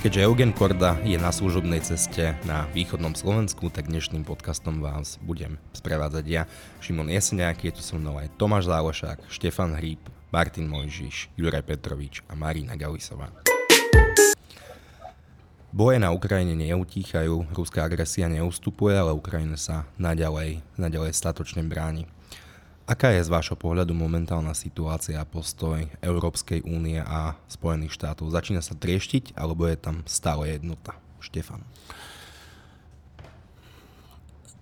Keďže Eugen Korda je na služobnej ceste na východnom Slovensku, tak dnešným podcastom vás budem sprevádzať ja, Šimon Jeseniak, je tu so mnou aj Tomáš Zálošák, Štefan Hríb, Martin Mojžiš, Juraj Petrovič a Marina Galisová. Boje na Ukrajine neutíchajú, ruská agresia neustupuje, ale Ukrajina sa naďalej, naďalej statočne bráni. Aká je z vášho pohľadu momentálna situácia a postoj Európskej únie a Spojených štátov? Začína sa trieštiť, alebo je tam stále jednota? Štefan.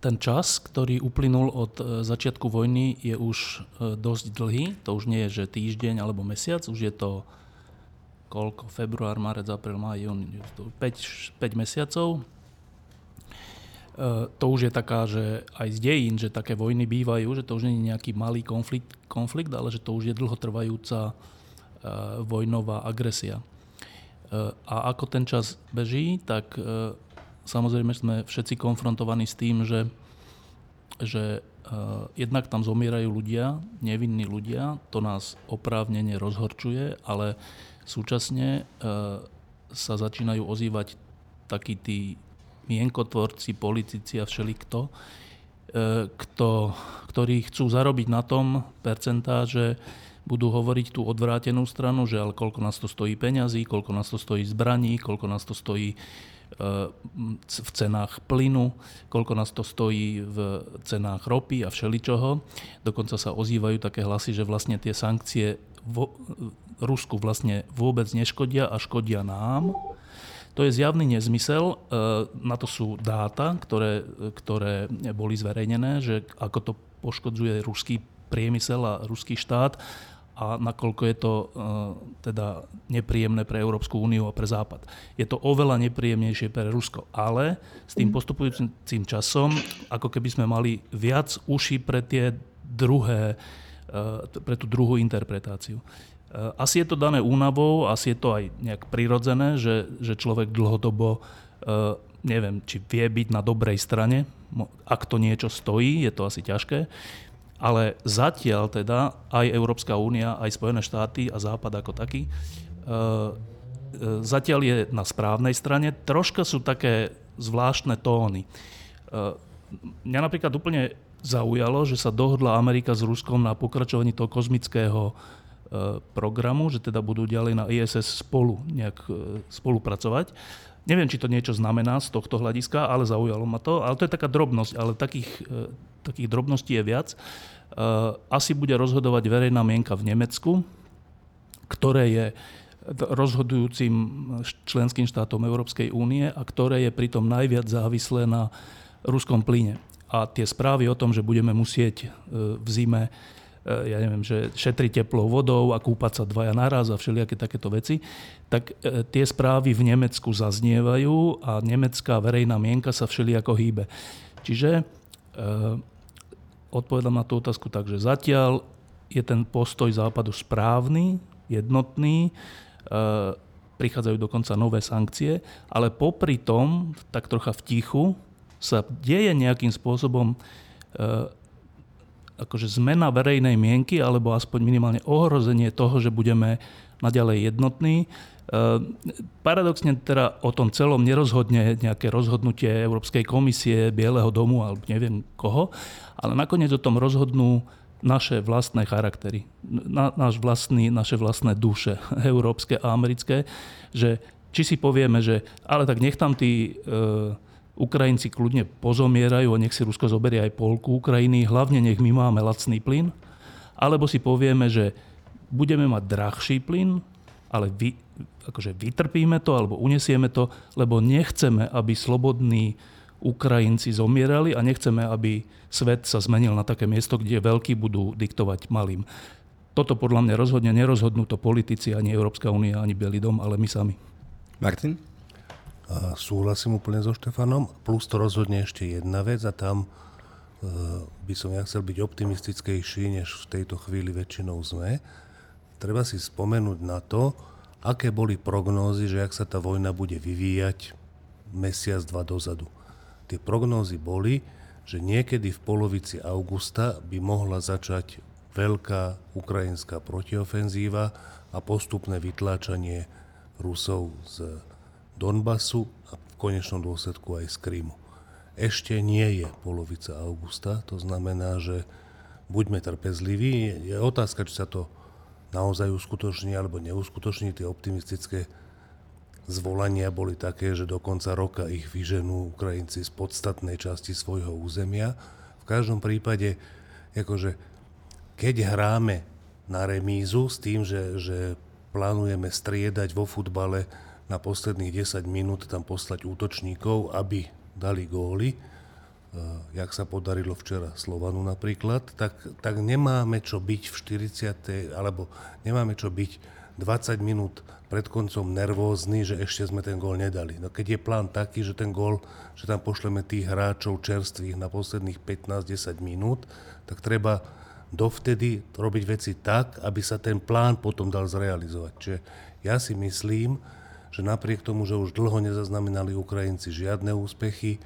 Ten čas, ktorý uplynul od e, začiatku vojny, je už e, dosť dlhý. To už nie je, že týždeň alebo mesiac, už je to koľko? Február, marec, apríl, maj, jún, 5, 5 mesiacov to už je taká, že aj z dejín, že také vojny bývajú, že to už nie je nejaký malý konflikt, konflikt ale že to už je dlhotrvajúca e, vojnová agresia. E, a ako ten čas beží, tak samozrejme sme všetci konfrontovaní s tým, že, že jednak tam zomierajú ľudia, nevinní ľudia, to nás oprávnene rozhorčuje, ale súčasne sa začínajú ozývať takí tí mienkotvorci, politici a všelikto, e, kto, ktorí chcú zarobiť na tom percentá, že budú hovoriť tú odvrátenú stranu, že ale koľko nás to stojí peňazí, koľko nás to stojí zbraní, koľko nás to stojí e, v cenách plynu, koľko nás to stojí v cenách ropy a všeličoho. Dokonca sa ozývajú také hlasy, že vlastne tie sankcie vo Rusku vlastne vôbec neškodia a škodia nám to je zjavný nezmysel, e, na to sú dáta, ktoré, ktoré boli zverejnené, že ako to poškodzuje ruský priemysel a ruský štát a nakoľko je to e, teda nepríjemné pre Európsku úniu a pre Západ. Je to oveľa nepríjemnejšie pre Rusko, ale s tým postupujúcim časom, ako keby sme mali viac uši pre tie druhé, e, pre tú druhú interpretáciu. Eh, asi je to dané únavou, asi je to aj nejak prirodzené, že, že človek dlhodobo, eh, neviem, či vie byť na dobrej strane, ak to niečo stojí, je to asi ťažké, ale zatiaľ teda aj Európska únia, aj Spojené štáty a Západ ako taký, eh, zatiaľ je na správnej strane. Troška sú také zvláštne tóny. Mňa napríklad úplne zaujalo, že sa dohodla Amerika s Ruskom na pokračovaní toho kozmického programu, že teda budú ďalej na ISS spolu nejak e, spolupracovať. Neviem, či to niečo znamená z tohto hľadiska, ale zaujalo ma to. Ale to je taká drobnosť, ale takých, e, takých drobností je viac. Asi bude rozhodovať verejná mienka v Nemecku, ktoré je rozhodujúcim členským štátom Európskej únie a ktoré je pritom najviac závislé na ruskom plyne. A tie správy o tom, že budeme musieť v zime ja neviem, že šetriť teplou vodou a kúpať sa dvaja naraz a všelijaké takéto veci, tak e, tie správy v Nemecku zaznievajú a nemecká verejná mienka sa všelijako hýbe. Čiže e, odpovedám na tú otázku tak, že zatiaľ je ten postoj západu správny, jednotný, prichádzajú dokonca nové sankcie, ale popri tom, tak trocha v tichu, sa deje nejakým spôsobom akože zmena verejnej mienky, alebo aspoň minimálne ohrozenie toho, že budeme naďalej jednotní. E, paradoxne teda o tom celom nerozhodne nejaké rozhodnutie Európskej komisie, Bieleho domu alebo neviem koho, ale nakoniec o tom rozhodnú naše vlastné charaktery, na, náš vlastný, naše vlastné duše, európske a americké, že či si povieme, že ale tak nech tam tí e, Ukrajinci kľudne pozomierajú a nech si Rusko zoberie aj polku Ukrajiny, hlavne nech my máme lacný plyn. Alebo si povieme, že budeme mať drahší plyn, ale vy, akože vytrpíme to alebo unesieme to, lebo nechceme, aby slobodní Ukrajinci zomierali a nechceme, aby svet sa zmenil na také miesto, kde veľkí budú diktovať malým. Toto podľa mňa rozhodne nerozhodnú to politici, ani Európska únia, ani Bielý dom, ale my sami. Martin? Súhlasím úplne so Štefanom. Plus to rozhodne ešte jedna vec a tam e, by som ja chcel byť optimistickejší, než v tejto chvíli väčšinou sme. Treba si spomenúť na to, aké boli prognózy, že ak sa tá vojna bude vyvíjať mesiac, dva dozadu. Tie prognózy boli, že niekedy v polovici augusta by mohla začať veľká ukrajinská protiofenzíva a postupné vytláčanie Rusov z Donbasu a v konečnom dôsledku aj z Krymu. Ešte nie je polovica augusta, to znamená, že buďme trpezliví. Je otázka, či sa to naozaj uskutoční alebo neuskutoční. Tie optimistické zvolania boli také, že do konca roka ich vyženú Ukrajinci z podstatnej časti svojho územia. V každom prípade, akože, keď hráme na remízu s tým, že, že plánujeme striedať vo futbale na posledných 10 minút tam poslať útočníkov, aby dali góly, uh, jak sa podarilo včera Slovanu napríklad, tak, tak nemáme čo byť v 40. alebo nemáme čo byť 20 minút pred koncom nervózny, že ešte sme ten gól nedali. No keď je plán taký, že ten gól, že tam pošleme tých hráčov čerstvých na posledných 15-10 minút, tak treba dovtedy robiť veci tak, aby sa ten plán potom dal zrealizovať. Čiže ja si myslím, že napriek tomu, že už dlho nezaznamenali Ukrajinci žiadne úspechy,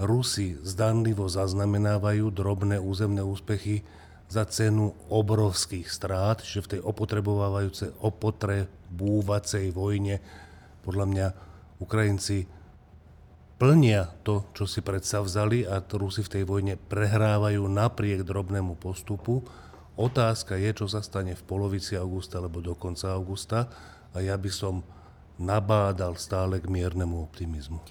Rusi zdanlivo zaznamenávajú drobné územné úspechy, za cenu obrovských strát, že v tej opotrebovávajúcej, opotrebúvacej vojne podľa mňa Ukrajinci plnia to, čo si vzali a Rusi v tej vojne prehrávajú napriek drobnému postupu. Otázka je, čo sa stane v polovici augusta alebo do konca augusta a ja by som nabádal stále k miernemu optimizmu.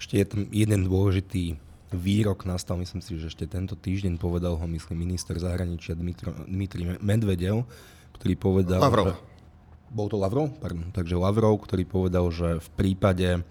Ešte je tam jeden dôležitý výrok nastal, myslím si, že ešte tento týždeň povedal ho, myslím, minister zahraničia Dmitri Medvedev, ktorý povedal... Lavrov. Že, bol to Lavrov? Pardon. Takže Lavrov, ktorý povedal, že v prípade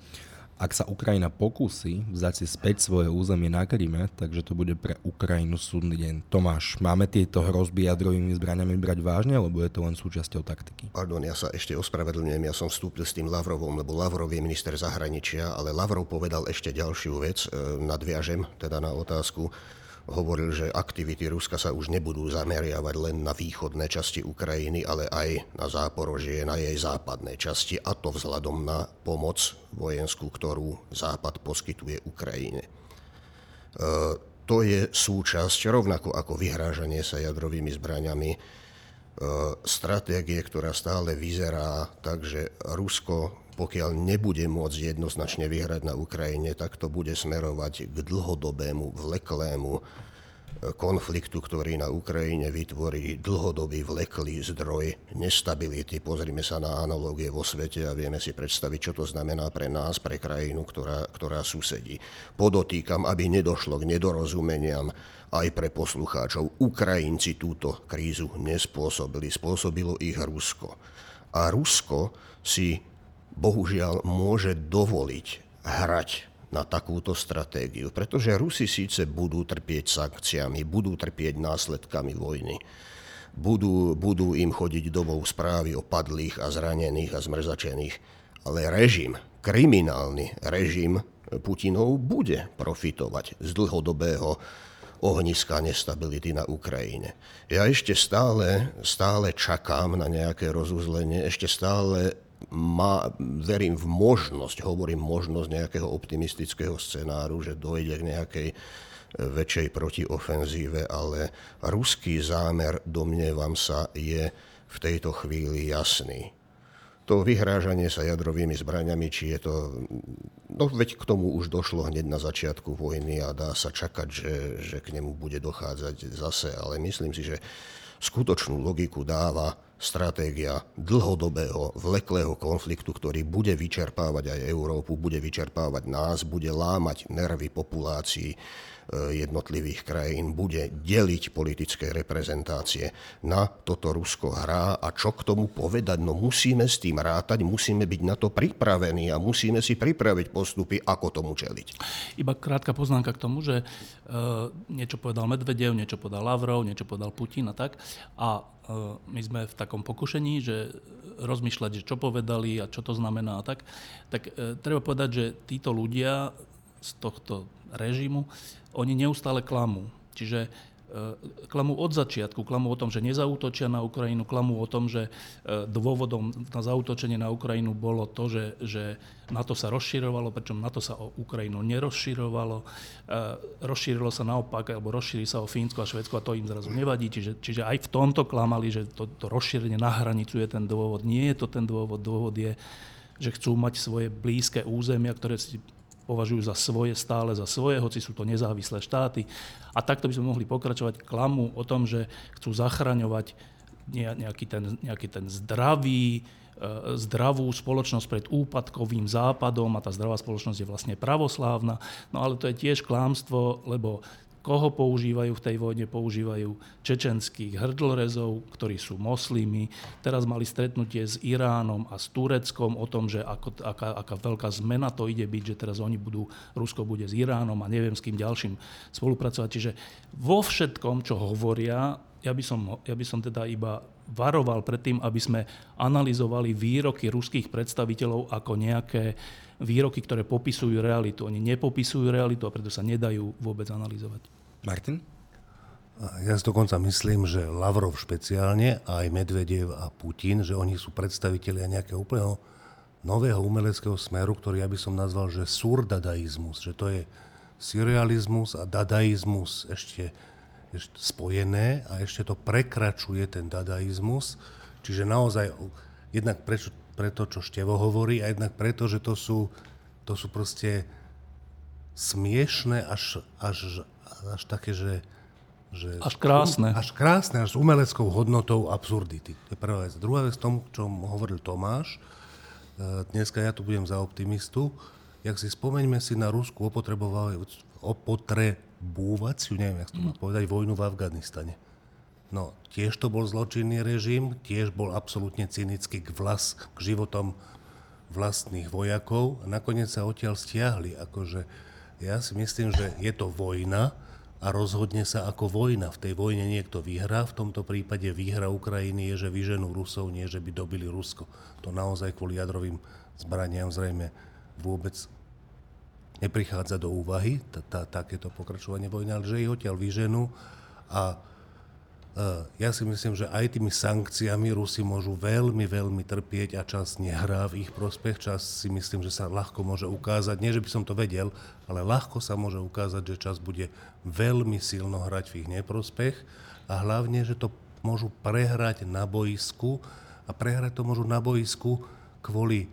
ak sa Ukrajina pokusí vzdať si späť svoje územie na Kríme, takže to bude pre Ukrajinu súdny deň. Tomáš, máme tieto hrozby jadrovými zbraniami brať vážne, alebo je to len súčasťou taktiky? Pardon, ja sa ešte ospravedlňujem, ja som vstúpil s tým Lavrovom, lebo Lavrov je minister zahraničia, ale Lavrov povedal ešte ďalšiu vec, e, nadviažem teda na otázku hovoril, že aktivity Ruska sa už nebudú zameriavať len na východné časti Ukrajiny, ale aj na Záporožie, na jej západnej časti, a to vzhľadom na pomoc vojenskú, ktorú Západ poskytuje Ukrajine. E, to je súčasť, rovnako ako vyhrážanie sa jadrovými zbraňami, e, stratégie, ktorá stále vyzerá tak, že Rusko pokiaľ nebude môcť jednoznačne vyhrať na Ukrajine, tak to bude smerovať k dlhodobému, vleklému e, konfliktu, ktorý na Ukrajine vytvorí dlhodobý vleklý zdroj nestability. Pozrime sa na analogie vo svete a vieme si predstaviť, čo to znamená pre nás, pre krajinu, ktorá, ktorá susedí. Podotýkam, aby nedošlo k nedorozumeniam aj pre poslucháčov. Ukrajinci túto krízu nespôsobili, spôsobilo ich Rusko. A Rusko si bohužiaľ môže dovoliť hrať na takúto stratégiu. Pretože Rusi síce budú trpieť sankciami, budú trpieť následkami vojny, budú, budú im chodiť domov správy o padlých a zranených a zmrzačených, ale režim, kriminálny režim Putinov bude profitovať z dlhodobého ohniska nestability na Ukrajine. Ja ešte stále, stále čakám na nejaké rozuzlenie, ešte stále má, verím v možnosť, hovorím možnosť nejakého optimistického scenáru, že dojde k nejakej e, väčšej protiofenzíve, ale ruský zámer, domnievam sa, je v tejto chvíli jasný. To vyhrážanie sa jadrovými zbraniami, či je to... No veď k tomu už došlo hneď na začiatku vojny a dá sa čakať, že, že k nemu bude dochádzať zase, ale myslím si, že skutočnú logiku dáva stratégia dlhodobého, vleklého konfliktu, ktorý bude vyčerpávať aj Európu, bude vyčerpávať nás, bude lámať nervy populácií jednotlivých krajín bude deliť politické reprezentácie. Na toto Rusko hrá a čo k tomu povedať? No musíme s tým rátať, musíme byť na to pripravení a musíme si pripraviť postupy, ako tomu čeliť. Iba krátka poznámka k tomu, že uh, niečo povedal Medvedev, niečo povedal Lavrov, niečo povedal Putin a tak. A uh, my sme v takom pokušení, že rozmýšľať, že čo povedali a čo to znamená a tak, tak uh, treba povedať, že títo ľudia z tohto režimu oni neustále klamú. Čiže e, klamú od začiatku, klamú o tom, že nezautočia na Ukrajinu, klamú o tom, že e, dôvodom na zautočenie na Ukrajinu bolo to, že, že NATO sa rozširovalo, pričom NATO sa o Ukrajinu nerozširovalo. E, rozšírilo sa naopak, alebo rozšíri sa o Fínsko a Švedsko a to im zrazu nevadí. Čiže, čiže aj v tomto klamali, že to, to rozšírenie na hranicu je ten dôvod. Nie je to ten dôvod. Dôvod je že chcú mať svoje blízke územia, ktoré si považujú za svoje, stále za svoje, hoci sú to nezávislé štáty. A takto by sme mohli pokračovať klamu o tom, že chcú zachraňovať nejaký ten, nejaký ten zdravý, E, zdravú spoločnosť pred úpadkovým západom a tá zdravá spoločnosť je vlastne pravoslávna. No ale to je tiež klámstvo, lebo koho používajú v tej vojne? Používajú čečenských hrdlrezov, ktorí sú moslimy. Teraz mali stretnutie s Iránom a s Tureckom o tom, že ako, aká, aká veľká zmena to ide byť, že teraz oni budú, Rusko bude s Iránom a neviem s kým ďalším spolupracovať. Čiže vo všetkom, čo hovoria, ja by som, ja by som teda iba varoval pred tým, aby sme analyzovali výroky ruských predstaviteľov ako nejaké výroky, ktoré popisujú realitu. Oni nepopisujú realitu a preto sa nedajú vôbec analyzovať. Martin? Ja si dokonca myslím, že Lavrov špeciálne, a aj Medvedev a Putin, že oni sú predstavitelia nejakého úplného nového umeleckého smeru, ktorý ja by som nazval, že surdadaizmus, že to je surrealizmus a dadaizmus ešte spojené a ešte to prekračuje ten dadaizmus. Čiže naozaj jednak prečo, preto, čo Števo hovorí a jednak preto, že to sú, to sú proste smiešné až, až, až také, že, že... Až krásne. Až krásne, až s umeleckou hodnotou absurdity. To je prvá vec. Druhá vec, tom, čo hovoril Tomáš, e, dneska ja tu budem za optimistu, jak si spomeňme si na Rusku opotre, búvaciu, neviem, jak to má povedať, vojnu v Afganistane. No, tiež to bol zločinný režim, tiež bol absolútne cynický k, vlas, k životom vlastných vojakov a nakoniec sa odtiaľ stiahli. Akože ja si myslím, že je to vojna a rozhodne sa ako vojna. V tej vojne niekto vyhrá, v tomto prípade výhra Ukrajiny je, že vyženú Rusov, nie že by dobili Rusko. To naozaj kvôli jadrovým zbraniam zrejme vôbec neprichádza do úvahy, tá, takéto pokračovanie vojny, ale že ich odtiaľ vyženú a ja si myslím, že aj tými sankciami Rusi môžu veľmi, veľmi trpieť a čas nehrá v ich prospech. Čas si myslím, že sa ľahko môže ukázať, nie že by som to vedel, ale ľahko sa môže ukázať, že čas bude veľmi silno hrať v ich neprospech a hlavne, že to môžu prehrať na boisku a prehrať to môžu na boisku kvôli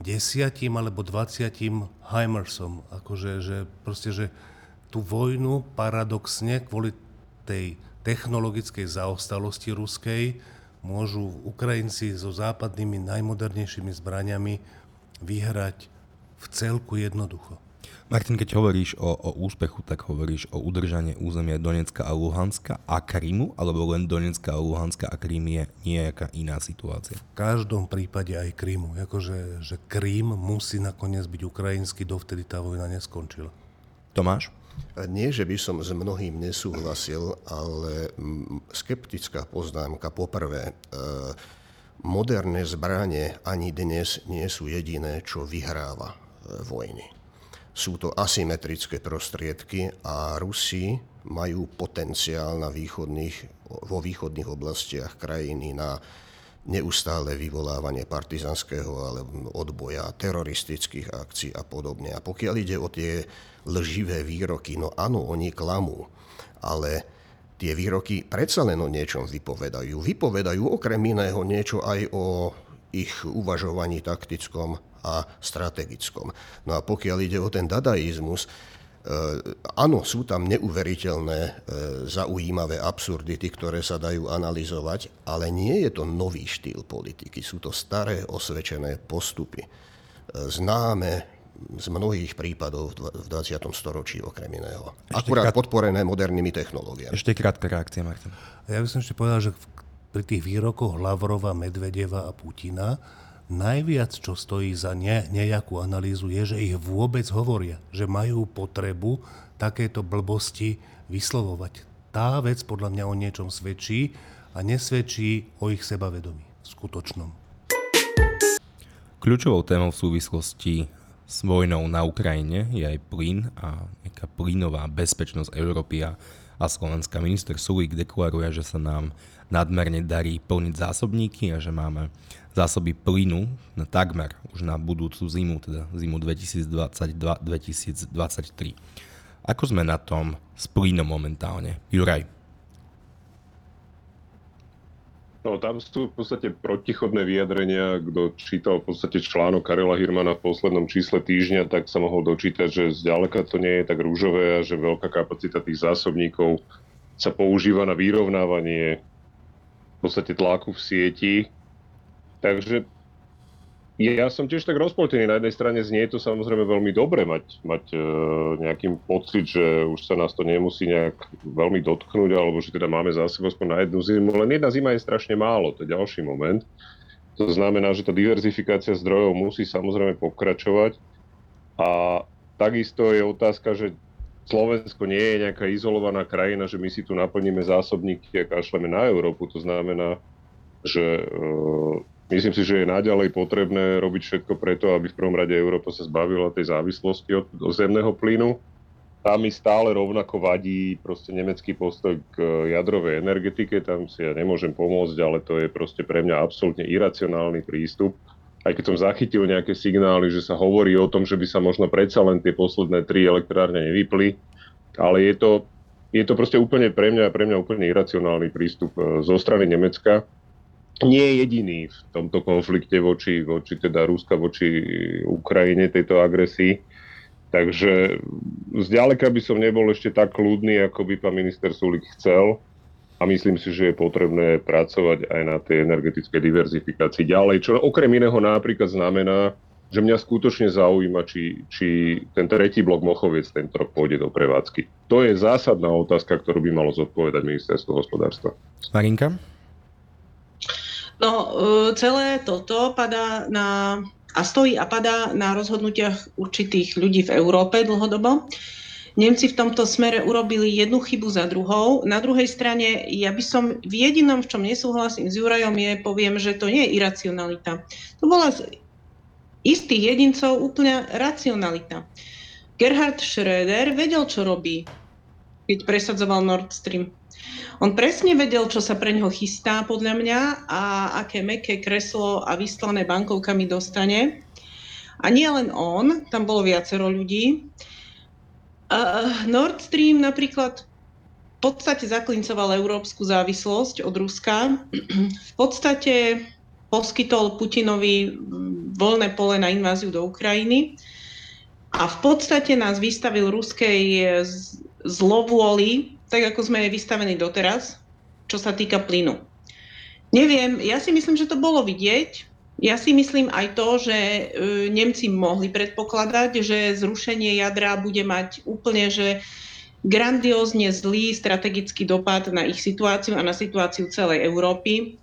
desiatim alebo dvaciatim Heimersom. Akože, že proste, že tú vojnu paradoxne kvôli tej technologickej zaostalosti ruskej môžu Ukrajinci so západnými najmodernejšími zbraniami vyhrať v celku jednoducho. Martin, keď hovoríš o, o úspechu, tak hovoríš o udržanie územia Donecka a Luhanska a Krymu, alebo len Donecka a Luhanska a Krym je nejaká iná situácia? V každom prípade aj Krymu. Akože, že Krym musí nakoniec byť ukrajinský, dovtedy tá vojna neskončila. Tomáš? Nie, že by som s mnohým nesúhlasil, ale skeptická poznámka. Poprvé, e, moderné zbranie ani dnes nie sú jediné, čo vyhráva e, vojny. Sú to asymetrické prostriedky a Rusi majú potenciál na východných, vo východných oblastiach krajiny na neustále vyvolávanie partizanského alebo odboja, teroristických akcií a podobne. A pokiaľ ide o tie lživé výroky, no áno, oni klamú, ale tie výroky predsa len o niečom vypovedajú. Vypovedajú okrem iného niečo aj o ich uvažovaní taktickom a strategickom. No a pokiaľ ide o ten dadaizmus, e, áno, sú tam neuveriteľné, e, zaujímavé absurdity, ktoré sa dajú analyzovať, ale nie je to nový štýl politiky. Sú to staré osvedčené postupy, e, známe z mnohých prípadov v 20. storočí okrem iného. Ešte Akurát krát... podporené modernými technológiami. Ešte krátka reakcia, Martin. Ja by som ešte povedal, že pri tých výrokoch Lavrova, Medvedeva a Putina najviac, čo stojí za ne, nejakú analýzu, je, že ich vôbec hovoria, že majú potrebu takéto blbosti vyslovovať. Tá vec podľa mňa o niečom svedčí a nesvedčí o ich sebavedomí skutočnom. Kľúčovou témou v súvislosti s vojnou na Ukrajine je aj plyn a nejaká plynová bezpečnosť Európy a, a Slovenska. Minister Sulík deklaruje, že sa nám nadmerne darí plniť zásobníky a že máme zásoby plynu na takmer už na budúcu zimu, teda zimu 2022-2023. Ako sme na tom s plynom momentálne? Juraj. No, tam sú v podstate protichodné vyjadrenia. Kto čítal v podstate článok Karela Hirmana v poslednom čísle týždňa, tak sa mohol dočítať, že zďaleka to nie je tak rúžové a že veľká kapacita tých zásobníkov sa používa na vyrovnávanie v podstate tlaku v sieti. Takže ja som tiež tak rozpoltený. Na jednej strane znie to samozrejme veľmi dobre mať, mať e, nejaký pocit, že už sa nás to nemusí nejak veľmi dotknúť, alebo že teda máme za sebou aspoň na jednu zimu. Len jedna zima je strašne málo, to je ďalší moment. To znamená, že tá diverzifikácia zdrojov musí samozrejme pokračovať. A takisto je otázka, že Slovensko nie je nejaká izolovaná krajina, že my si tu naplníme zásobníky a kašleme na Európu. To znamená, že e, Myslím si, že je naďalej potrebné robiť všetko preto, aby v prvom rade Európa sa zbavila tej závislosti od, od zemného plynu. Tam mi stále rovnako vadí proste nemecký postoj k jadrovej energetike, tam si ja nemôžem pomôcť, ale to je proste pre mňa absolútne iracionálny prístup. Aj keď som zachytil nejaké signály, že sa hovorí o tom, že by sa možno predsa len tie posledné tri elektrárne nevypli, ale je to, je to proste úplne pre mňa, pre mňa úplne iracionálny prístup e, zo strany Nemecka nie je jediný v tomto konflikte voči, voči teda Ruska, voči Ukrajine, tejto agresii. Takže zďaleka by som nebol ešte tak kľudný, ako by pán minister Sulik chcel. A myslím si, že je potrebné pracovať aj na tej energetickej diverzifikácii ďalej, čo okrem iného napríklad znamená, že mňa skutočne zaujíma, či, či ten tretí blok Mochoviec tento rok pôjde do prevádzky. To je zásadná otázka, ktorú by malo zodpovedať ministerstvo hospodárstva. Marinka? No, e, celé toto padá na, a stojí a padá na rozhodnutiach určitých ľudí v Európe dlhodobo. Nemci v tomto smere urobili jednu chybu za druhou. Na druhej strane, ja by som v jedinom, v čom nesúhlasím s Jurajom, je, poviem, že to nie je iracionalita. To bola z istých jedincov úplne racionalita. Gerhard Schröder vedel, čo robí, keď presadzoval Nord Stream. On presne vedel, čo sa pre neho chystá podľa mňa a aké meké kreslo a vyslané bankovkami dostane. A nie len on, tam bolo viacero ľudí. Uh, Nord Stream napríklad v podstate zaklincoval európsku závislosť od Ruska. V podstate poskytol Putinovi voľné pole na inváziu do Ukrajiny a v podstate nás vystavil ruskej zlovôli tak ako sme vystavení doteraz, čo sa týka plynu. Neviem, ja si myslím, že to bolo vidieť. Ja si myslím aj to, že e, Nemci mohli predpokladať, že zrušenie jadra bude mať úplne, že grandiózne zlý strategický dopad na ich situáciu a na situáciu celej Európy.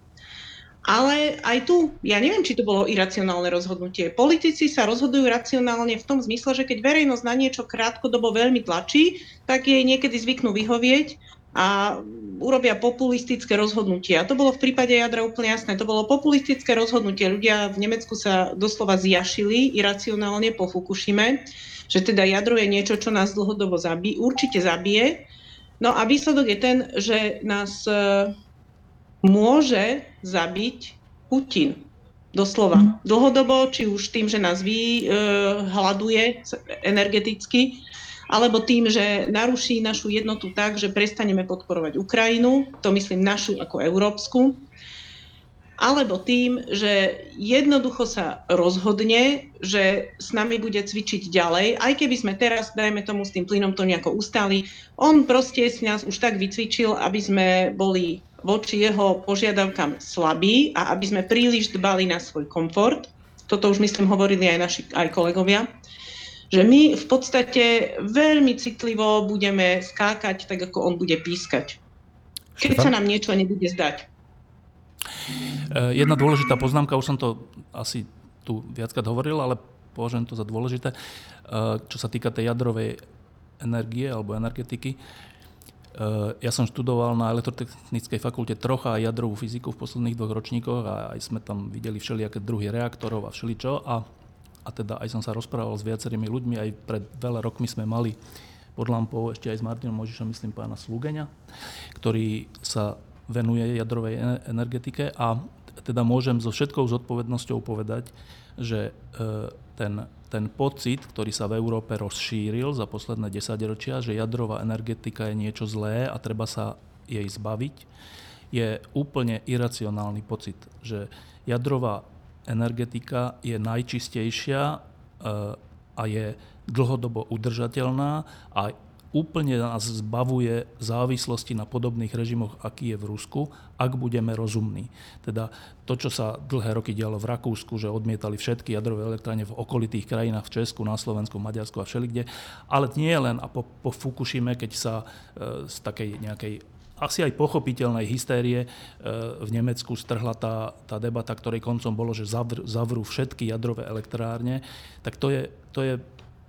Ale aj tu, ja neviem, či to bolo iracionálne rozhodnutie. Politici sa rozhodujú racionálne v tom zmysle, že keď verejnosť na niečo krátkodobo veľmi tlačí, tak jej niekedy zvyknú vyhovieť a urobia populistické rozhodnutie. A to bolo v prípade jadra úplne jasné. To bolo populistické rozhodnutie. Ľudia v Nemecku sa doslova zjašili iracionálne po Fukushime, že teda jadro je niečo, čo nás dlhodobo zabí, určite zabije. No a výsledok je ten, že nás môže zabiť Putin. Doslova. Mhm. Dlhodobo, či už tým, že nás vyhľaduje energeticky, alebo tým, že naruší našu jednotu tak, že prestaneme podporovať Ukrajinu, to myslím našu ako európsku, alebo tým, že jednoducho sa rozhodne, že s nami bude cvičiť ďalej, aj keby sme teraz, dajme tomu, s tým plynom to nejako ustali, on proste si nás už tak vycvičil, aby sme boli voči jeho požiadavkám slabí a aby sme príliš dbali na svoj komfort. Toto už myslím hovorili aj naši aj kolegovia že my v podstate veľmi citlivo budeme skákať tak, ako on bude pískať. Keď sa nám niečo nebude zdať. Eh, jedna dôležitá poznámka, už som to asi tu viackrát hovoril, ale považujem to za dôležité, eh, čo sa týka tej jadrovej energie alebo energetiky. Ja som študoval na elektrotechnickej fakulte trocha jadrovú fyziku v posledných dvoch ročníkoch a aj sme tam videli všelijaké druhy reaktorov a všeličo. A, a teda aj som sa rozprával s viacerými ľuďmi, aj pred veľa rokmi sme mali pod lampou ešte aj s Martinom Možišom, myslím, pána Slugeňa, ktorý sa venuje jadrovej energetike a teda môžem so všetkou zodpovednosťou povedať, že e, ten ten pocit, ktorý sa v Európe rozšíril za posledné desaťročia, že jadrová energetika je niečo zlé a treba sa jej zbaviť, je úplne iracionálny pocit, že jadrová energetika je najčistejšia e, a je dlhodobo udržateľná a úplne nás zbavuje závislosti na podobných režimoch, aký je v Rusku, ak budeme rozumní. Teda to, čo sa dlhé roky dialo v Rakúsku, že odmietali všetky jadrové elektrárne v okolitých krajinách, v Česku, na Slovensku, Maďarsku a všelikde, ale nie len a po, po Fukushime, keď sa e, z takej nejakej asi aj pochopiteľnej hystérie e, v Nemecku strhla tá, tá debata, ktorej koncom bolo, že zavr, zavrú všetky jadrové elektrárne, tak to je, to je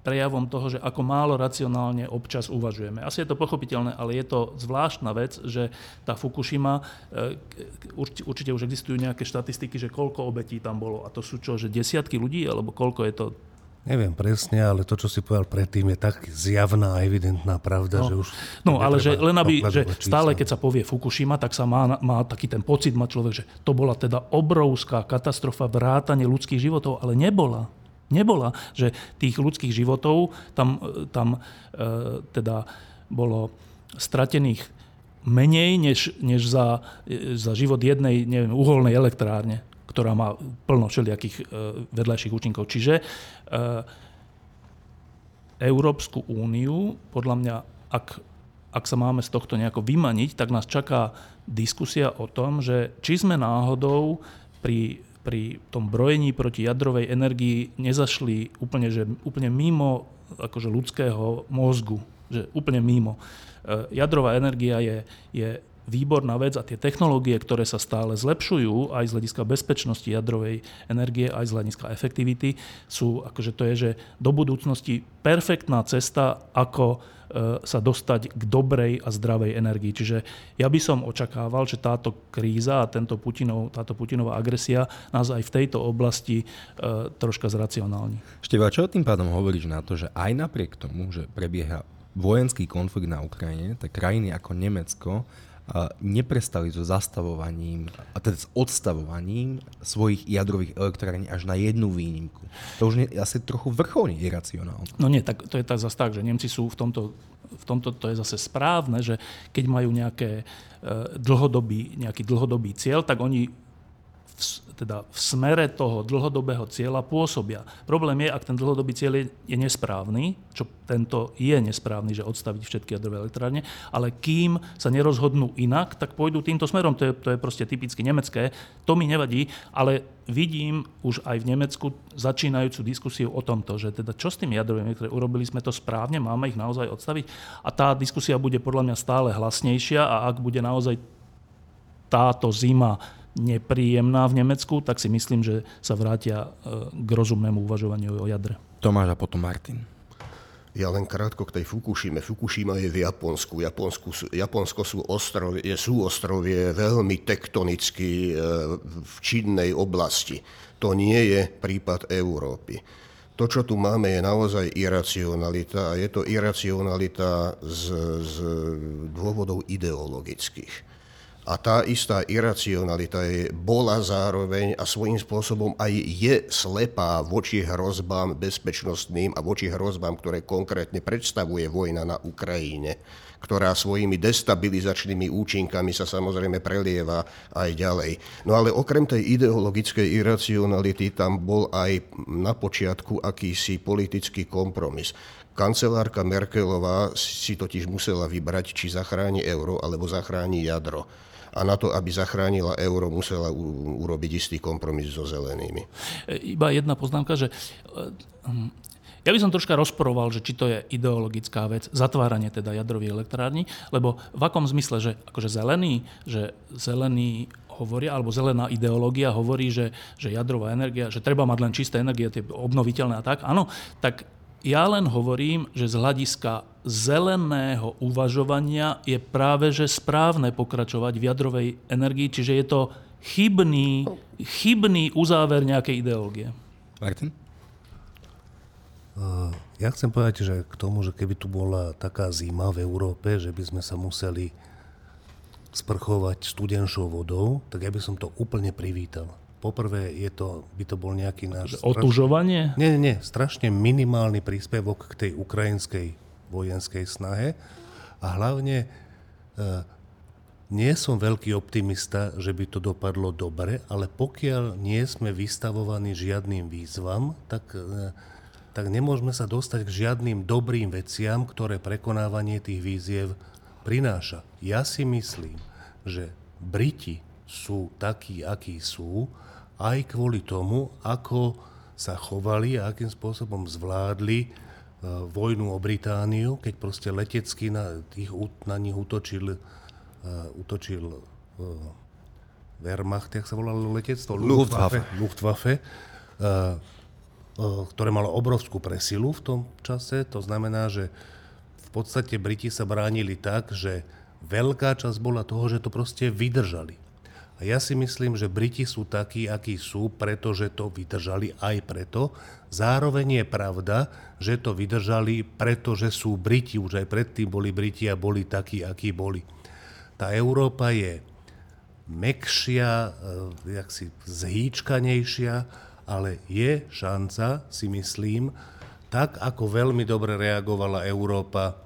prejavom toho, že ako málo racionálne občas uvažujeme. Asi je to pochopiteľné, ale je to zvláštna vec, že tá Fukushima, e, určite už existujú nejaké štatistiky, že koľko obetí tam bolo. A to sú čo, že desiatky ľudí, alebo koľko je to Neviem presne, ale to, čo si povedal predtým, je tak zjavná a evidentná pravda, no. že už... No, ale že len aby, že stále keď sa povie Fukushima, tak sa má, má taký ten pocit, má človek, že to bola teda obrovská katastrofa, vrátanie ľudských životov, ale nebola. Nebola, že tých ľudských životov tam, tam e, teda bolo stratených menej, než, než za, e, za život jednej neviem, uholnej elektrárne, ktorá má plno všelijakých e, vedľajších účinkov. Čiže e, Európsku úniu, podľa mňa, ak, ak sa máme z tohto nejako vymaniť, tak nás čaká diskusia o tom, že či sme náhodou pri pri tom brojení proti jadrovej energii nezašli úplne, že, úplne mimo akože ľudského mozgu, že úplne mimo. E, jadrová energia je, je výborná vec a tie technológie, ktoré sa stále zlepšujú aj z hľadiska bezpečnosti jadrovej energie, aj z hľadiska efektivity, sú akože to je, že do budúcnosti perfektná cesta, ako sa dostať k dobrej a zdravej energii. Čiže ja by som očakával, že táto kríza a tento Putinov, táto Putinová agresia nás aj v tejto oblasti e, troška zracionálni. Števa, čo tým pádom hovoríš na to, že aj napriek tomu, že prebieha vojenský konflikt na Ukrajine, tak krajiny ako Nemecko neprestali so zastavovaním, a teda s odstavovaním svojich jadrových elektrární až na jednu výnimku. To už je asi trochu vrcholne iracionálne. No nie, tak to je tak zase tak, že Nemci sú v tomto, v tomto to je zase správne, že keď majú nejaké, e, dlhodobý, nejaký dlhodobý cieľ, tak oni v, teda v smere toho dlhodobého cieľa pôsobia. Problém je, ak ten dlhodobý cieľ je, je nesprávny, čo tento je nesprávny, že odstaviť všetky jadrové elektrárne, ale kým sa nerozhodnú inak, tak pôjdu týmto smerom. To je, to je proste typicky nemecké. To mi nevadí, ale vidím už aj v Nemecku začínajúcu diskusiu o tomto, že teda čo s tými jadrovými elektrárne, urobili sme to správne, máme ich naozaj odstaviť. A tá diskusia bude podľa mňa stále hlasnejšia a ak bude naozaj táto zima nepríjemná v Nemecku, tak si myslím, že sa vrátia e, k rozumnému uvažovaniu o jadre. Tomáš a potom Martin. Ja len krátko k tej Fukushime. Fukushima je v Japonsku. Japonsku sú, Japonsko sú ostrovie, sú ostrovie veľmi tektonicky e, v činnej oblasti. To nie je prípad Európy. To, čo tu máme, je naozaj iracionalita a je to iracionalita z, z dôvodov ideologických a tá istá iracionalita je, bola zároveň a svojím spôsobom aj je slepá voči hrozbám bezpečnostným a voči hrozbám, ktoré konkrétne predstavuje vojna na Ukrajine, ktorá svojimi destabilizačnými účinkami sa samozrejme prelieva aj ďalej. No ale okrem tej ideologickej iracionality tam bol aj na počiatku akýsi politický kompromis. Kancelárka Merkelová si totiž musela vybrať, či zachráni euro alebo zachráni jadro a na to, aby zachránila euro, musela urobiť istý kompromis so zelenými. Iba jedna poznámka, že hm, ja by som troška rozporoval, že či to je ideologická vec, zatváranie teda jadrových elektrární, lebo v akom zmysle, že akože zelený, že zelený hovoria, alebo zelená ideológia hovorí, že, že jadrová energia, že treba mať len čisté energie, tie obnoviteľné a tak, áno, tak ja len hovorím, že z hľadiska zeleného uvažovania je práve že správne pokračovať v jadrovej energii, čiže je to chybný, chybný uzáver nejakej ideológie. Martin? Uh, ja chcem povedať, že k tomu, že keby tu bola taká zima v Európe, že by sme sa museli sprchovať studenšou vodou, tak ja by som to úplne privítal. Poprvé je to, by to bol nejaký náš... Otužovanie? Strašne, nie, nie, strašne minimálny príspevok k tej ukrajinskej vojenskej snahe a hlavne e, nie som veľký optimista, že by to dopadlo dobre, ale pokiaľ nie sme vystavovaní žiadnym výzvam, tak, e, tak nemôžeme sa dostať k žiadnym dobrým veciam, ktoré prekonávanie tých výziev prináša. Ja si myslím, že Briti sú takí, akí sú, aj kvôli tomu, ako sa chovali a akým spôsobom zvládli e, vojnu o Britániu, keď proste letecky na, tých, na nich útočil, uh, útočil uh, Wehrmacht, jak sa volalo letectvo? Luftwaffe. Luftwaffe, ktoré malo obrovskú presilu v tom čase. To znamená, že v podstate Briti sa bránili tak, že veľká časť bola toho, že to proste vydržali. Ja si myslím, že Briti sú takí, akí sú, pretože to vydržali aj preto. Zároveň je pravda, že to vydržali, pretože sú Briti. Už aj predtým boli Briti a boli takí, akí boli. Tá Európa je mekšia, eh, jaksi zhýčkanejšia, ale je šanca, si myslím, tak ako veľmi dobre reagovala Európa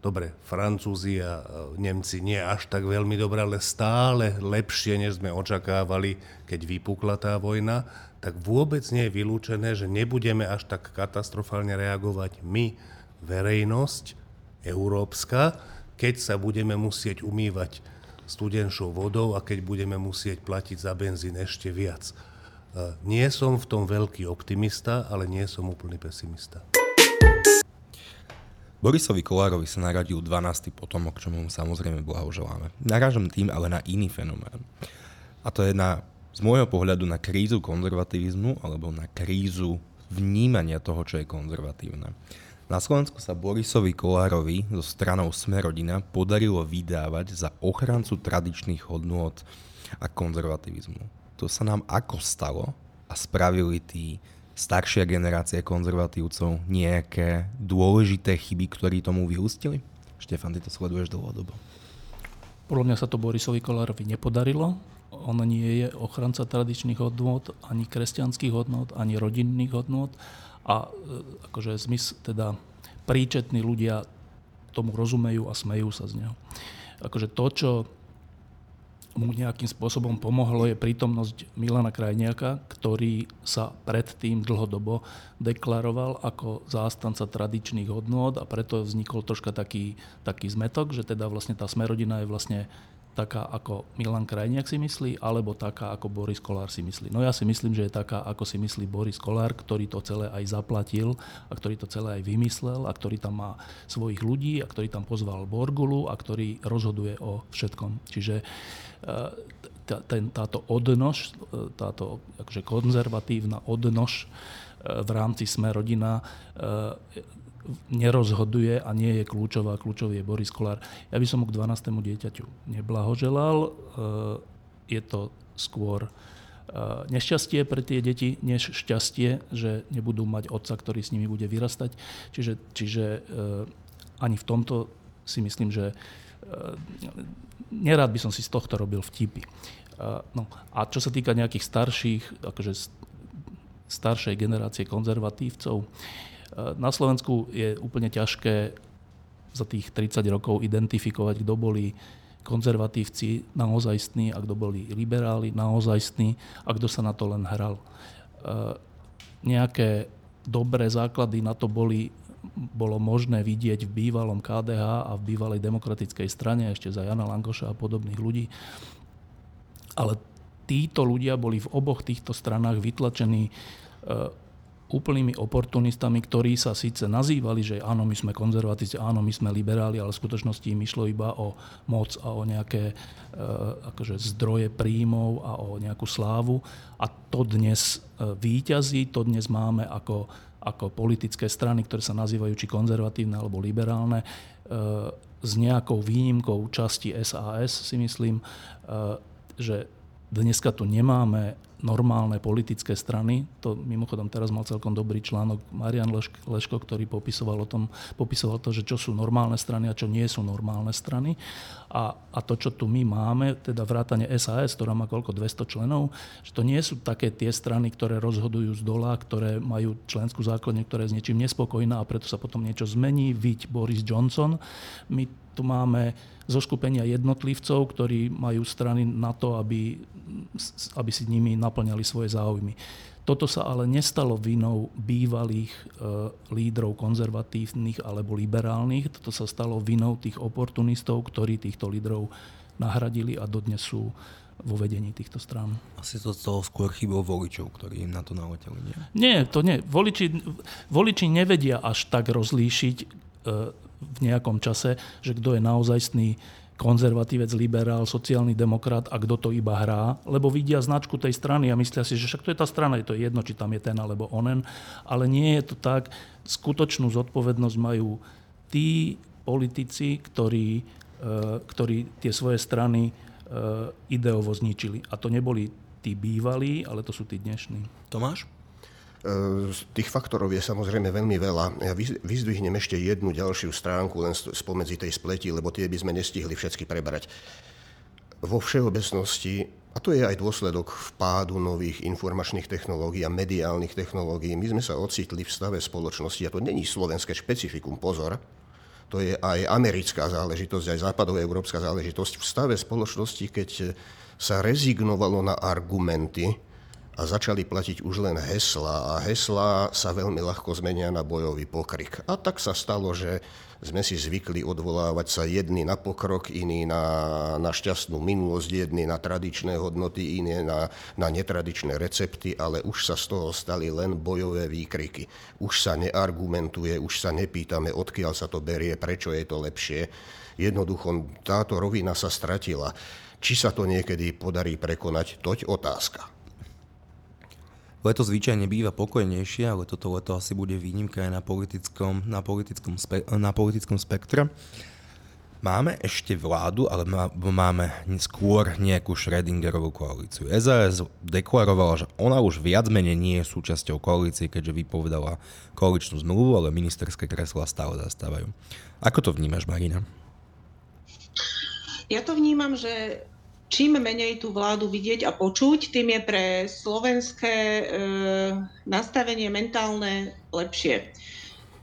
Dobre, Francúzi a Nemci nie až tak veľmi dobre, ale stále lepšie, než sme očakávali, keď vypukla tá vojna, tak vôbec nie je vylúčené, že nebudeme až tak katastrofálne reagovať my, verejnosť európska, keď sa budeme musieť umývať studenšou vodou a keď budeme musieť platiť za benzín ešte viac. E, nie som v tom veľký optimista, ale nie som úplný pesimista. Borisovi Kolárovi sa naradil 12. potomok, čomu mu samozrejme blahoželáme. Narážam tým ale na iný fenomén. A to je na, z môjho pohľadu na krízu konzervativizmu alebo na krízu vnímania toho, čo je konzervatívne. Na Slovensku sa Borisovi Kolárovi zo stranou Smerodina podarilo vydávať za ochrancu tradičných hodnôt a konzervativizmu. To sa nám ako stalo a spravili tí staršia generácia konzervatívcov nejaké dôležité chyby, ktorí tomu vyústili? Štefan, ty to sleduješ dlhodobo. Podľa mňa sa to Borisovi Kolárovi nepodarilo. On nie je ochranca tradičných hodnôt, ani kresťanských hodnôt, ani rodinných hodnôt. A e, akože zmys, teda príčetní ľudia tomu rozumejú a smejú sa z neho. Akože to, čo mu nejakým spôsobom pomohlo, je prítomnosť Milana Krajniaka, ktorý sa predtým dlhodobo deklaroval ako zástanca tradičných hodnôt a preto vznikol troška taký, taký zmetok, že teda vlastne tá smerodina je vlastne taká, ako Milan Krajniak si myslí, alebo taká, ako Boris Kolár si myslí. No ja si myslím, že je taká, ako si myslí Boris Kolár, ktorý to celé aj zaplatil a ktorý to celé aj vymyslel a ktorý tam má svojich ľudí a ktorý tam pozval Borgulu a ktorý rozhoduje o všetkom. Čiže ten, táto odnož, táto akože konzervatívna odnož e, v rámci Sme rodina e, nerozhoduje a nie je kľúčová. Kľúčový je Boris Kolár. Ja by som mu k 12. dieťaťu neblahoželal. E, je to skôr nešťastie pre tie deti, než šťastie, že nebudú mať otca, ktorý s nimi bude vyrastať. Čiže, čiže ani v tomto si myslím, že nerád by som si z tohto robil vtipy. No, a čo sa týka nejakých starších, akože staršej generácie konzervatívcov, na Slovensku je úplne ťažké za tých 30 rokov identifikovať, kto boli konzervatívci naozajstní a kto boli liberáli naozajstní a kto sa na to len hral. Nejaké dobré základy na to boli bolo možné vidieť v bývalom KDH a v bývalej demokratickej strane ešte za Jana Langoša a podobných ľudí. Ale títo ľudia boli v oboch týchto stranách vytlačení e, úplnými oportunistami, ktorí sa síce nazývali, že áno, my sme konzervatívci, áno, my sme liberáli, ale v skutočnosti im išlo iba o moc a o nejaké e, akože zdroje príjmov a o nejakú slávu. A to dnes e, výťazí, to dnes máme ako ako politické strany, ktoré sa nazývajú či konzervatívne alebo liberálne, e, s nejakou výnimkou časti SAS si myslím, e, že dneska tu nemáme normálne politické strany. To mimochodom teraz mal celkom dobrý článok Marian Leško, ktorý popisoval, o tom, popisoval to, že čo sú normálne strany a čo nie sú normálne strany. A, a to, čo tu my máme, teda vrátane SAS, ktorá má koľko 200 členov, že to nie sú také tie strany, ktoré rozhodujú z dola, ktoré majú členskú základňu, ktorá je s niečím nespokojná a preto sa potom niečo zmení. Viď Boris Johnson. My tu máme zoskupenia jednotlivcov, ktorí majú strany na to, aby, aby si nimi naplňali svoje záujmy. Toto sa ale nestalo vinou bývalých e, lídrov konzervatívnych alebo liberálnych, toto sa stalo vinou tých oportunistov, ktorí týchto lídrov nahradili a dodnes sú vo vedení týchto strán. Asi to stalo skôr chybou voličov, ktorí im na to naleteli, nie? Nie, to nie. Voliči, voliči nevedia až tak rozlíšiť e, v nejakom čase, že kto je naozajstný konzervatívec, liberál, sociálny demokrat a kto to iba hrá, lebo vidia značku tej strany a myslia si, že však to je tá strana, je to jedno, či tam je ten alebo onen, ale nie je to tak. Skutočnú zodpovednosť majú tí politici, ktorí, e, ktorí tie svoje strany e, ideovo zničili. A to neboli tí bývalí, ale to sú tí dnešní. Tomáš? E, tých faktorov je samozrejme veľmi veľa. Ja vyzdvihnem ešte jednu ďalšiu stránku len spomedzi tej spleti, lebo tie by sme nestihli všetky prebrať. Vo všeobecnosti, a to je aj dôsledok vpádu nových informačných technológií a mediálnych technológií, my sme sa ocitli v stave spoločnosti, a to není slovenské špecifikum, pozor, to je aj americká záležitosť, aj západoeurópska záležitosť v stave spoločnosti, keď sa rezignovalo na argumenty, a začali platiť už len hesla a hesla sa veľmi ľahko zmenia na bojový pokrik. A tak sa stalo, že sme si zvykli odvolávať sa jedni na pokrok, iní na, na šťastnú minulosť, jedni na tradičné hodnoty, iní na, na netradičné recepty, ale už sa z toho stali len bojové výkriky. Už sa neargumentuje, už sa nepýtame, odkiaľ sa to berie, prečo je to lepšie. Jednoducho táto rovina sa stratila. Či sa to niekedy podarí prekonať, toť otázka. Leto zvyčajne býva pokojnejšie, ale toto leto asi bude výnimka aj na politickom, na politickom, spe, na politickom spektre. Máme ešte vládu, ale máme skôr nejakú Schrödingerovú koalíciu. SAS deklarovala, že ona už viac menej nie je súčasťou koalície, keďže vypovedala koaličnú zmluvu, ale ministerské kresla stále zastávajú. Ako to vnímaš, Marina? Ja to vnímam, že čím menej tú vládu vidieť a počuť, tým je pre slovenské e, nastavenie mentálne lepšie.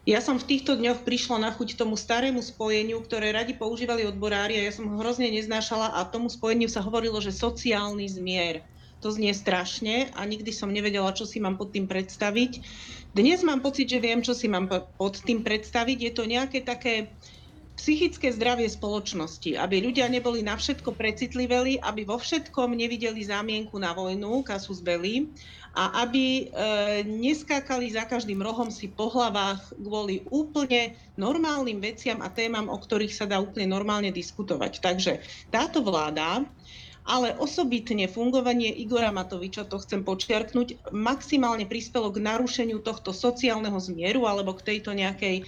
Ja som v týchto dňoch prišla na chuť tomu starému spojeniu, ktoré radi používali odborári a ja som ho hrozne neznášala a tomu spojeniu sa hovorilo, že sociálny zmier. To znie strašne a nikdy som nevedela, čo si mám pod tým predstaviť. Dnes mám pocit, že viem, čo si mám pod tým predstaviť. Je to nejaké také psychické zdravie spoločnosti, aby ľudia neboli na všetko precitliveli, aby vo všetkom nevideli zámienku na vojnu, kasus belli, a aby e, neskákali za každým rohom si po hlavách kvôli úplne normálnym veciam a témam, o ktorých sa dá úplne normálne diskutovať. Takže táto vláda ale osobitne fungovanie Igora Matoviča, to chcem počiarknúť, maximálne prispelo k narušeniu tohto sociálneho zmieru alebo k tejto nejakej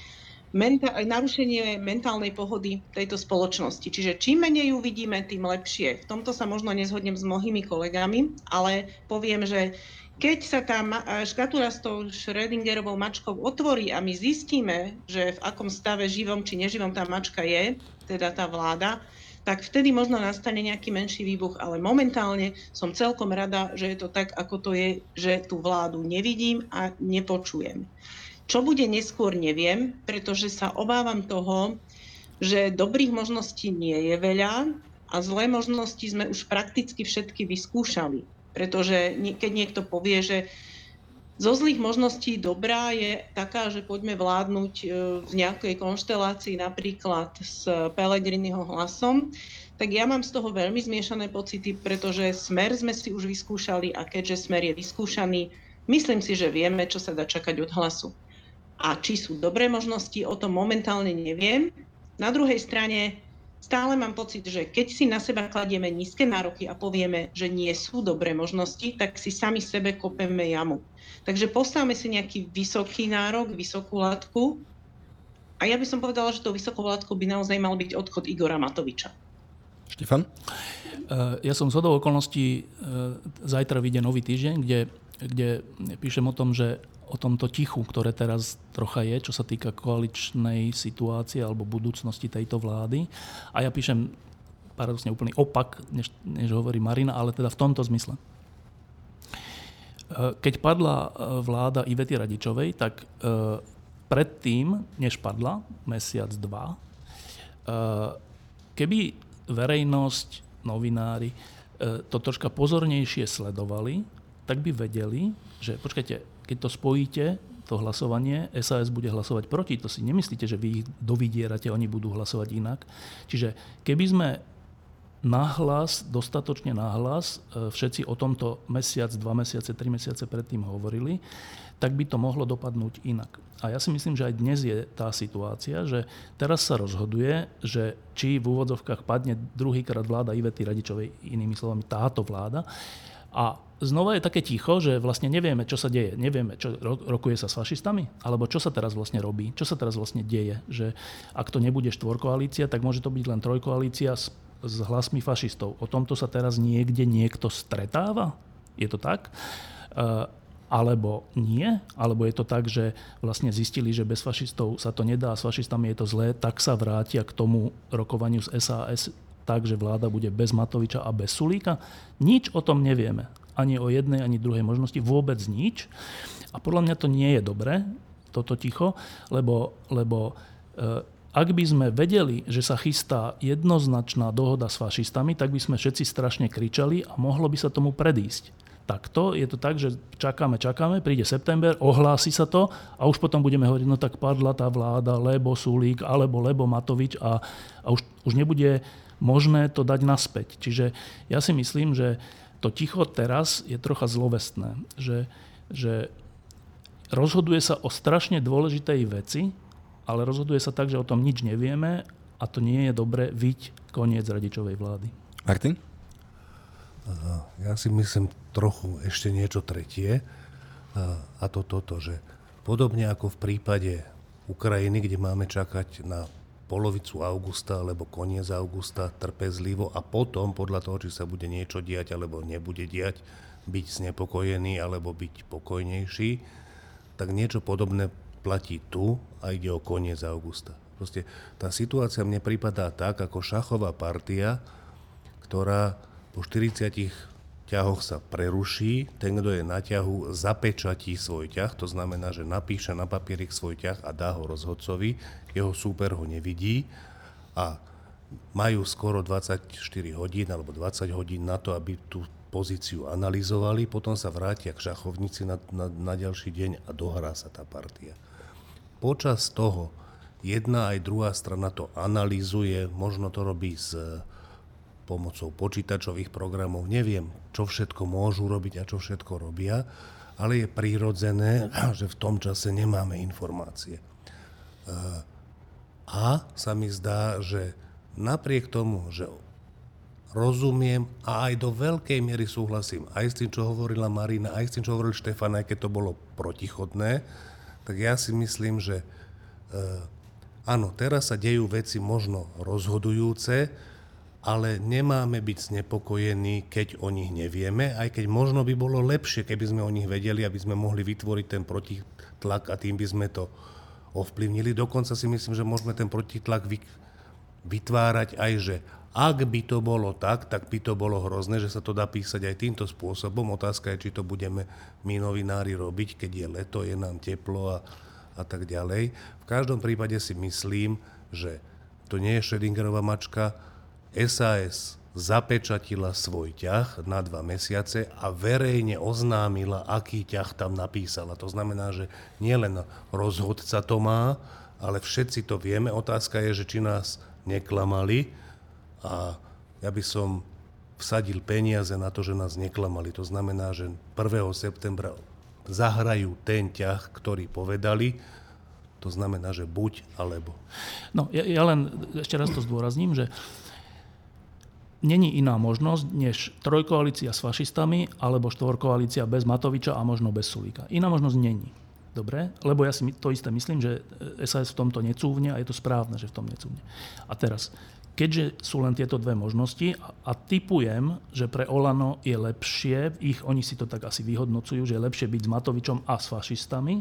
menta- narušenie mentálnej pohody tejto spoločnosti. Čiže čím menej ju vidíme, tým lepšie. V tomto sa možno nezhodnem s mnohými kolegami, ale poviem, že keď sa tá škatula s tou Schrödingerovou mačkou otvorí a my zistíme, že v akom stave živom či neživom tá mačka je, teda tá vláda, tak vtedy možno nastane nejaký menší výbuch, ale momentálne som celkom rada, že je to tak, ako to je, že tú vládu nevidím a nepočujem. Čo bude neskôr, neviem, pretože sa obávam toho, že dobrých možností nie je veľa a zlé možnosti sme už prakticky všetky vyskúšali. Pretože keď niekto povie, že zo zlých možností dobrá je taká, že poďme vládnuť e, v nejakej konštelácii napríklad s Pelegriniho hlasom, tak ja mám z toho veľmi zmiešané pocity, pretože smer sme si už vyskúšali a keďže smer je vyskúšaný, myslím si, že vieme, čo sa dá čakať od hlasu. A či sú dobré možnosti, o tom momentálne neviem. Na druhej strane stále mám pocit, že keď si na seba kladieme nízke nároky a povieme, že nie sú dobré možnosti, tak si sami sebe kopeme jamu. Takže postavme si nejaký vysoký nárok, vysokú látku. A ja by som povedala, že tou vysokou látkou by naozaj mal byť odchod Igora Matoviča. Štefan? Eh, ja som z hodou okolností, eh, zajtra vyjde nový týždeň, kde, kde píšem o tom, že o tomto tichu, ktoré teraz trocha je, čo sa týka koaličnej situácie alebo budúcnosti tejto vlády. A ja píšem paradoxne úplný opak, než, než hovorí Marina, ale teda v tomto zmysle. E, keď padla e, vláda Ivety Radičovej, tak e, predtým, než padla, mesiac, dva, keby verejnosť, novinári to troška pozornejšie sledovali, tak by vedeli, že počkajte, keď to spojíte, to hlasovanie, SAS bude hlasovať proti. To si nemyslíte, že vy ich dovidierate, oni budú hlasovať inak. Čiže keby sme nahlas, dostatočne nahlas, e, všetci o tomto mesiac, dva mesiace, tri mesiace predtým hovorili, tak by to mohlo dopadnúť inak. A ja si myslím, že aj dnes je tá situácia, že teraz sa rozhoduje, že či v úvodzovkách padne druhýkrát vláda Ivety Radičovej, inými slovami táto vláda, a znova je také ticho, že vlastne nevieme, čo sa deje. Nevieme, čo rokuje sa s fašistami, alebo čo sa teraz vlastne robí, čo sa teraz vlastne deje. Že ak to nebude štvorkoalícia, tak môže to byť len trojkoalícia s, s hlasmi fašistov. O tomto sa teraz niekde niekto stretáva? Je to tak? Uh, alebo nie, alebo je to tak, že vlastne zistili, že bez fašistov sa to nedá a s fašistami je to zlé, tak sa vrátia k tomu rokovaniu z SAS tak, že vláda bude bez Matoviča a bez Sulíka? Nič o tom nevieme. Ani o jednej, ani druhej možnosti. Vôbec nič. A podľa mňa to nie je dobré, toto ticho, lebo, lebo e, ak by sme vedeli, že sa chystá jednoznačná dohoda s fašistami, tak by sme všetci strašne kričali a mohlo by sa tomu predísť. Takto je to tak, že čakáme, čakáme, príde september, ohlási sa to a už potom budeme hovoriť, no tak padla tá vláda, lebo Sulík, alebo lebo Matovič a, a už, už nebude možné to dať naspäť. Čiže ja si myslím, že to ticho teraz je trocha zlovestné, že, že rozhoduje sa o strašne dôležitej veci, ale rozhoduje sa tak, že o tom nič nevieme a to nie je dobre viť koniec radičovej vlády. Martin? Ja si myslím trochu ešte niečo tretie a to toto, že podobne ako v prípade Ukrajiny, kde máme čakať na polovicu augusta alebo koniec augusta trpezlivo a potom podľa toho, či sa bude niečo diať alebo nebude diať, byť znepokojený alebo byť pokojnejší, tak niečo podobné platí tu a ide o koniec augusta. Proste tá situácia mne pripadá tak, ako šachová partia, ktorá po 40 ťahoch sa preruší, ten, kto je na ťahu, zapečatí svoj ťah, to znamená, že napíše na papierik svoj ťah a dá ho rozhodcovi, jeho súper ho nevidí. A majú skoro 24 hodín alebo 20 hodín na to, aby tú pozíciu analyzovali, potom sa vrátia k šachovnici na, na, na ďalší deň a dohrá sa tá partia. Počas toho jedna aj druhá strana to analýzuje, možno to robí s pomocou počítačových programov. Neviem, čo všetko môžu robiť a čo všetko robia, ale je prirodzené, že v tom čase nemáme informácie. A sa mi zdá, že napriek tomu, že rozumiem a aj do veľkej miery súhlasím aj s tým, čo hovorila Marina, aj s tým, čo hovoril Štefan, aj keď to bolo protichodné, tak ja si myslím, že áno, teraz sa dejú veci možno rozhodujúce, ale nemáme byť znepokojení, keď o nich nevieme, aj keď možno by bolo lepšie, keby sme o nich vedeli, aby sme mohli vytvoriť ten protitlak a tým by sme to ovplyvnili. Dokonca si myslím, že môžeme ten protitlak vytvárať aj, že ak by to bolo tak, tak by to bolo hrozné, že sa to dá písať aj týmto spôsobom. Otázka je, či to budeme my novinári robiť, keď je leto, je nám teplo a, a tak ďalej. V každom prípade si myslím, že to nie je Schrödingerová mačka, SAS zapečatila svoj ťah na dva mesiace a verejne oznámila, aký ťah tam napísala. To znamená, že nielen rozhodca to má, ale všetci to vieme. Otázka je, že či nás neklamali a ja by som vsadil peniaze na to, že nás neklamali. To znamená, že 1. septembra zahrajú ten ťah, ktorý povedali, to znamená, že buď alebo. No, ja, ja len ešte raz to zdôrazním, že není iná možnosť, než trojkoalícia s fašistami alebo štvorkoalícia bez Matoviča a možno bez Sulíka. Iná možnosť není. Dobre? Lebo ja si to isté myslím, že SAS v tomto necúvne a je to správne, že v tom necúvne. A teraz, keďže sú len tieto dve možnosti a, a typujem, že pre Olano je lepšie, ich, oni si to tak asi vyhodnocujú, že je lepšie byť s Matovičom a s fašistami,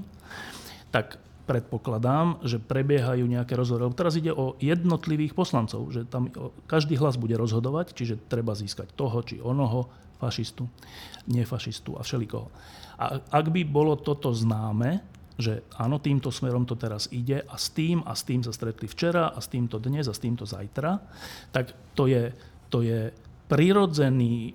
tak predpokladám, že prebiehajú nejaké rozhovory. Teraz ide o jednotlivých poslancov, že tam každý hlas bude rozhodovať, čiže treba získať toho či onoho, fašistu, nefašistu a všelikoho. A ak by bolo toto známe, že áno, týmto smerom to teraz ide a s tým a s tým sa stretli včera a s týmto dnes a s týmto zajtra, tak to je, to je prirodzený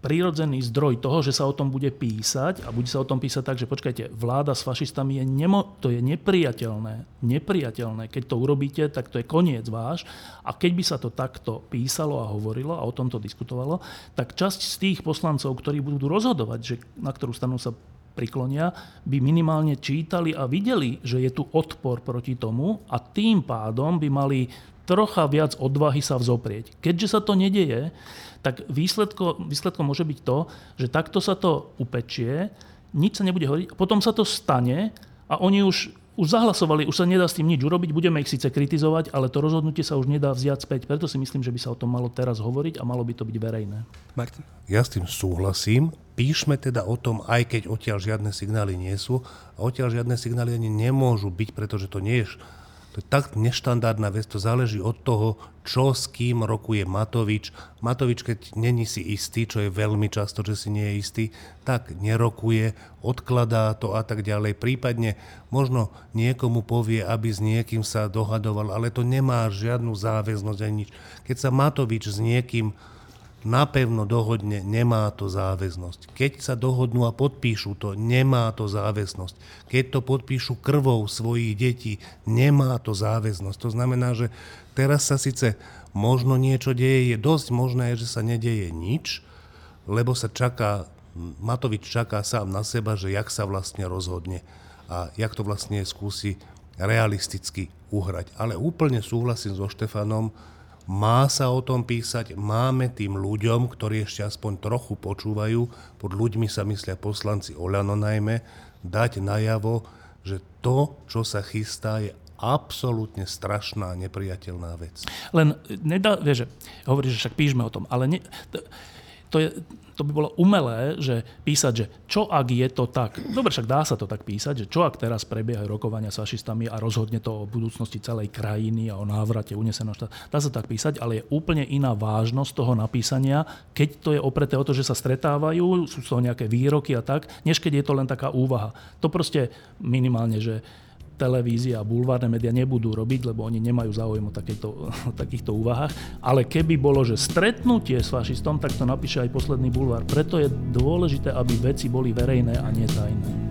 prirodzený zdroj toho, že sa o tom bude písať a bude sa o tom písať tak, že počkajte, vláda s fašistami je, nemo, to je nepriateľné. Nepriateľné. Keď to urobíte, tak to je koniec váš. A keď by sa to takto písalo a hovorilo a o tomto diskutovalo, tak časť z tých poslancov, ktorí budú rozhodovať, že na ktorú stranu sa priklonia, by minimálne čítali a videli, že je tu odpor proti tomu a tým pádom by mali trocha viac odvahy sa vzoprieť. Keďže sa to nedeje, tak výsledko, výsledkom môže byť to, že takto sa to upečie, nič sa nebude hovoriť, potom sa to stane a oni už, už zahlasovali, už sa nedá s tým nič urobiť, budeme ich síce kritizovať, ale to rozhodnutie sa už nedá vziať späť. Preto si myslím, že by sa o tom malo teraz hovoriť a malo by to byť verejné. Martin? Ja s tým súhlasím. Píšme teda o tom, aj keď odtiaľ žiadne signály nie sú. A odtiaľ žiadne signály ani nemôžu byť, pretože to nie je je tak neštandardná vec, to záleží od toho, čo s kým rokuje Matovič. Matovič, keď není si istý, čo je veľmi často, že si nie je istý, tak nerokuje, odkladá to a tak ďalej. Prípadne možno niekomu povie, aby s niekým sa dohadoval, ale to nemá žiadnu záväznosť ani nič. Keď sa Matovič s niekým napevno dohodne, nemá to záväznosť. Keď sa dohodnú a podpíšu to, nemá to záväznosť. Keď to podpíšu krvou svojich detí, nemá to záväznosť. To znamená, že teraz sa síce možno niečo deje, je dosť možné, že sa nedeje nič, lebo sa čaká, Matovič čaká sám na seba, že jak sa vlastne rozhodne a jak to vlastne skúsi realisticky uhrať. Ale úplne súhlasím so Štefanom, má sa o tom písať, máme tým ľuďom, ktorí ešte aspoň trochu počúvajú, pod ľuďmi sa myslia poslanci Oľano najmä, dať najavo, že to, čo sa chystá, je absolútne strašná, nepriateľná vec. Len nedá, vieš, hovoríš, že však píšme o tom, ale ne, to, to je, to by bolo umelé, že písať, že čo ak je to tak. Dobre, však dá sa to tak písať, že čo ak teraz prebiehajú rokovania s fašistami a rozhodne to o budúcnosti celej krajiny a o návrate uneseného štátu. Dá sa tak písať, ale je úplne iná vážnosť toho napísania, keď to je opreté o to, že sa stretávajú, sú z toho nejaké výroky a tak, než keď je to len taká úvaha. To proste minimálne, že televízia a bulvárne médiá nebudú robiť, lebo oni nemajú záujem o, takéto, o takýchto úvahách. Ale keby bolo, že stretnutie s fašistom, tak to napíše aj posledný bulvár. Preto je dôležité, aby veci boli verejné a netajné.